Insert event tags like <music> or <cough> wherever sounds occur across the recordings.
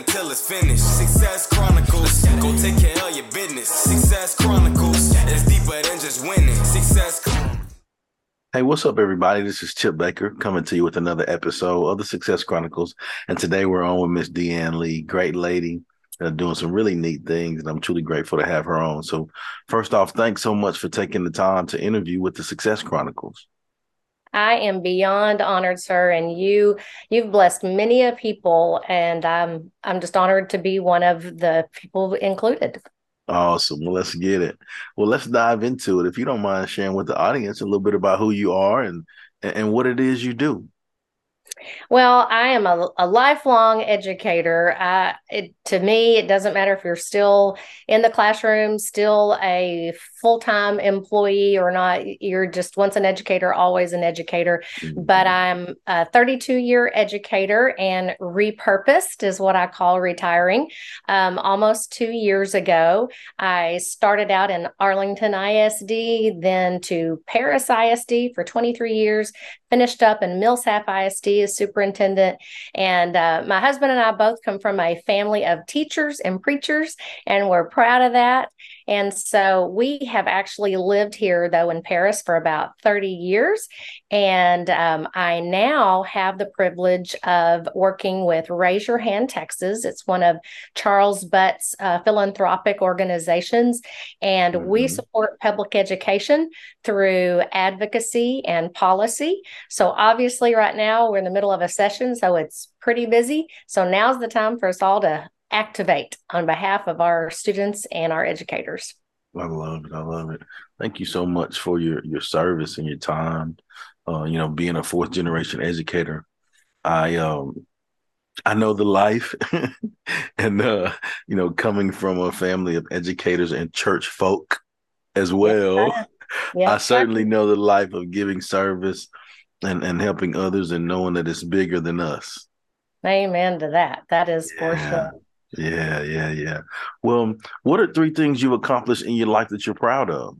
Until it's finished. Success Chronicles. Go take care of your business. Success Chronicles. It's deeper than just winning. Success Hey, what's up, everybody? This is Chip Baker coming to you with another episode of the Success Chronicles. And today we're on with Miss Deann Lee, great lady, uh, doing some really neat things. And I'm truly grateful to have her on. So, first off, thanks so much for taking the time to interview with the Success Chronicles. I am beyond honored, sir, and you you've blessed many a people, and I'm I'm just honored to be one of the people included. Awesome. Well, let's get it. Well, let's dive into it. If you don't mind sharing with the audience a little bit about who you are and and what it is you do. Well, I am a, a lifelong educator. Uh, it, to me, it doesn't matter if you're still in the classroom, still a full time employee or not. You're just once an educator, always an educator. Mm-hmm. But I'm a 32 year educator and repurposed is what I call retiring. Um, almost two years ago, I started out in Arlington ISD, then to Paris ISD for 23 years, finished up in Millsap ISD superintendent. And uh, my husband and I both come from a family of teachers and preachers, and we're proud of that. And so we have actually lived here, though, in Paris for about 30 years. And um, I now have the privilege of working with Raise Your Hand Texas. It's one of Charles Butt's uh, philanthropic organizations. And we Mhm. support public education through advocacy and policy. So obviously, right now we're in the middle of a session, so it's pretty busy. So now's the time for us all to activate on behalf of our students and our educators. I love it. I love it. Thank you so much for your your service and your time. Uh, you know, being a fourth generation educator, I um I know the life <laughs> and uh, you know, coming from a family of educators and church folk as well. Yeah, <laughs> I certainly know the life of giving service and, and helping others and knowing that it's bigger than us. Amen to that. That is for sure. Yeah, yeah, yeah. Well, what are three things you accomplished in your life that you're proud of?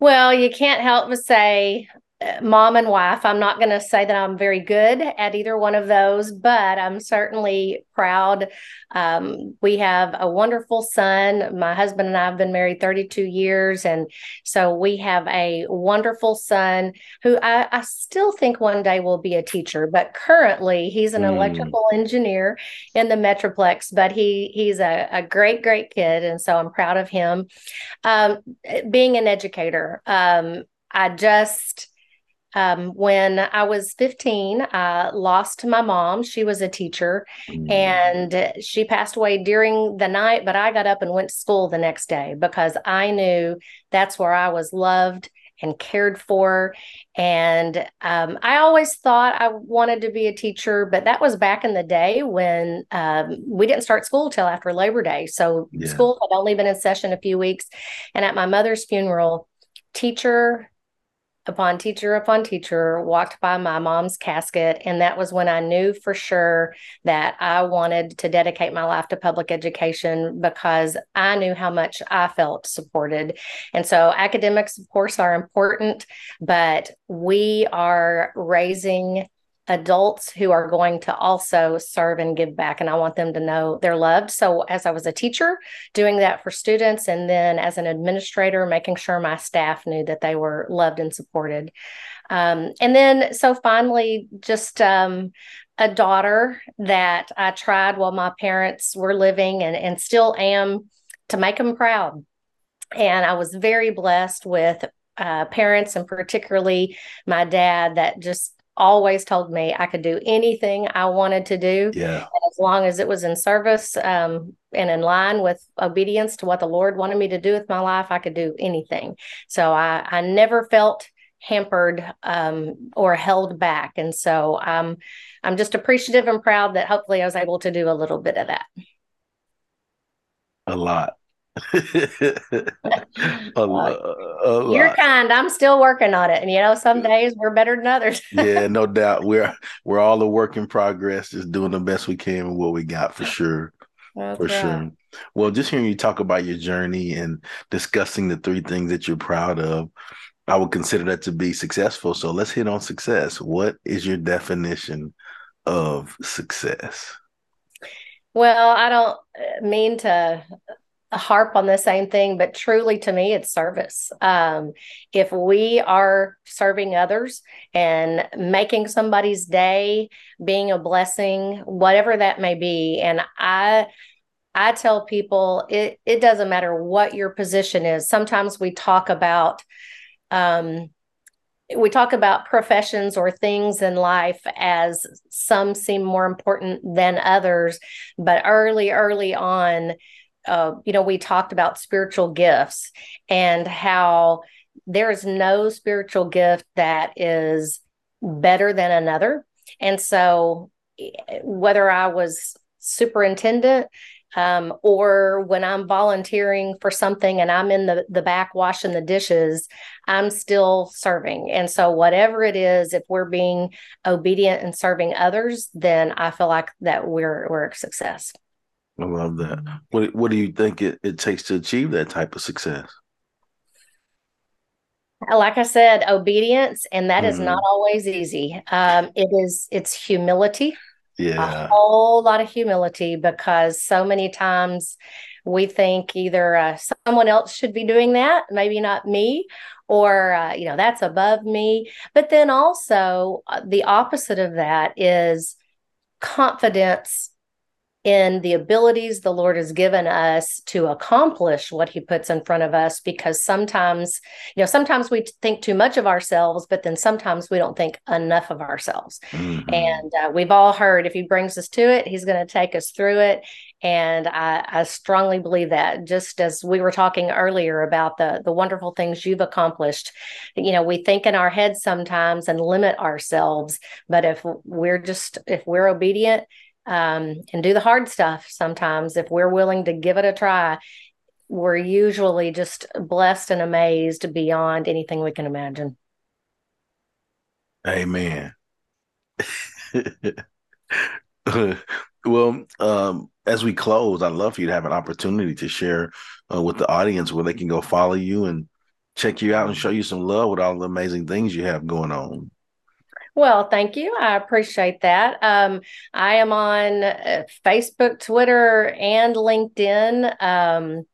Well, you can't help but say mom and wife. I'm not going to say that I'm very good at either one of those, but I'm certainly proud. Um, we have a wonderful son. My husband and I have been married 32 years. And so we have a wonderful son who I, I still think one day will be a teacher, but currently he's an Mm. electrical engineer in the Metroplex, but he he's a, a great, great kid. And so I'm proud of him. Um, being an educator, um, I just um, when I was 15, I lost my mom. She was a teacher Mm. and she passed away during the night, but I got up and went to school the next day because I knew that's where I was loved and cared for. And um, I always thought I wanted to be a teacher, but that was back in the day when um, we didn't start school till after Labor Day. So Yeah. school had only been in session a few weeks. And at my mother's funeral, teacher upon teacher upon teacher walked by my mom's casket. And that was when I knew for sure that I wanted to dedicate my life to public education because I knew how much I felt supported. And so academics, of course, are important, but we are raising adults who are going to also serve and give back and i want them to know they're loved. So as i was a teacher doing that for students and then as an administrator making sure my staff knew that they were loved and supported. Um, and then so finally just um, a daughter that i tried while my parents were living and, and still am to make them proud. And i was very blessed with uh, parents and particularly my dad that just always told me I could do anything I wanted to do Yeah. as long as it was in service um, and in line with obedience to what the Lord wanted me to do with my life. I could do anything. So I, I never felt hampered um, or held back, and so I'm I'm just appreciative and proud that hopefully I was able to do a little bit of that. A lot. <laughs> <laughs> lot. You're kind. I'm still working on it, and you know, some days we're better than others. <laughs> yeah, no doubt. We're we're all a work in progress, just doing the best we can with what we got for sure. That's for right. sure. Well, just hearing you talk about your journey and discussing the three things that you're proud of, I would consider that to be successful. So let's hit on success. What is your definition of success? Well, I don't uh, mean to harp on the same thing, but truly to me, it's service. Um, if we are serving others and making somebody's day, being a blessing, whatever that may be, and I I tell people it it doesn't matter what your position is. Sometimes we talk about um, we talk about professions or things in life as some seem more important than others, but early early on, uh, you know, we talked about spiritual gifts and how there is no spiritual gift that is better than another. And so, whether I was superintendent um, or when I'm volunteering for something and I'm in the, the back washing the dishes, I'm still serving. And so, whatever it is, if we're being obedient and serving others, then I feel like that we're we're a success. I love that. What What do you think it, it takes to achieve that type of success? Like I said, obedience, and that mm-hmm. is not always easy. Um, it is. It's humility yeah a whole lot of humility because so many times we think either uh, someone else should be doing that maybe not me or uh, you know that's above me but then also uh, the opposite of that is confidence in the abilities the Lord has given us to accomplish what He puts in front of us. Because sometimes, you know, sometimes we think too much of ourselves, but then sometimes we don't think enough of ourselves. Mm-hmm. And uh, we've all heard if He brings us to it, He's going to take us through it. And I, I, strongly believe that. Just as we were talking earlier about the the wonderful things you've accomplished, you know, we think in our heads sometimes and limit ourselves. But if we're just if we're obedient um, and do the hard stuff sometimes if we're willing to give it a try. We're usually just blessed and amazed beyond anything we can imagine. Amen. <laughs> Well um, as we close i'd love for you to have an opportunity to share uh, with the audience where they can go follow you and check you out and show you some love with all the amazing things you have going on well, thank you. I appreciate that. Um, I am on uh, Facebook, Twitter, and LinkedIn. Um,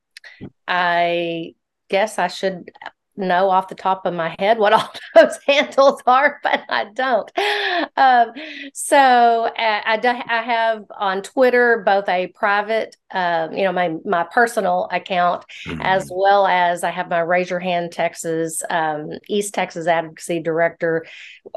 I guess I should know off the top of my head what <laughs> all those handles are, but I don't. Um, so I, I, do, I, have on Twitter both a private, uh, you know, my my personal account, mm-hmm. as well as I have my Raise Your Hand Texas um, East Texas Advocacy Director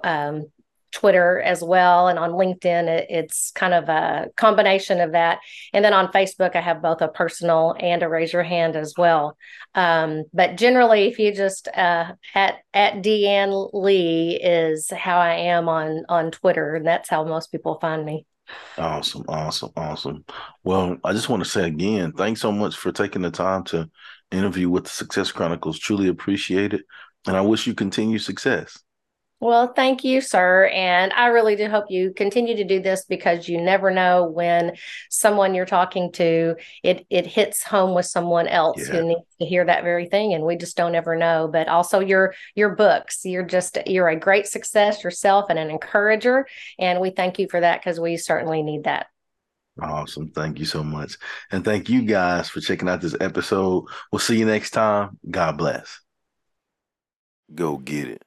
um, Twitter as well. And on LinkedIn, it, it's kind of a combination of that. And then on Facebook, I have both a personal and a raise your hand as well. Um, but generally, if you just uh, at at Deann Lee is how I am on on Twitter, and that's how most people find me. Awesome, awesome, awesome. Well, I just want to say again, thanks so much for taking the time to interview with the Success Chronicles. Truly appreciate it, and I wish you continued success. Well, thank you, sir. And I really do hope you continue to do this because you never know when someone you're talking to it it hits home with someone else yeah. who needs to hear that very thing. And we just don't ever know. But also your your books. You're just you're a great success yourself and an encourager. And we thank you for that because we certainly need that. Awesome. Thank you so much. And thank you guys for checking out this episode. We'll see you next time. God bless. Go get it.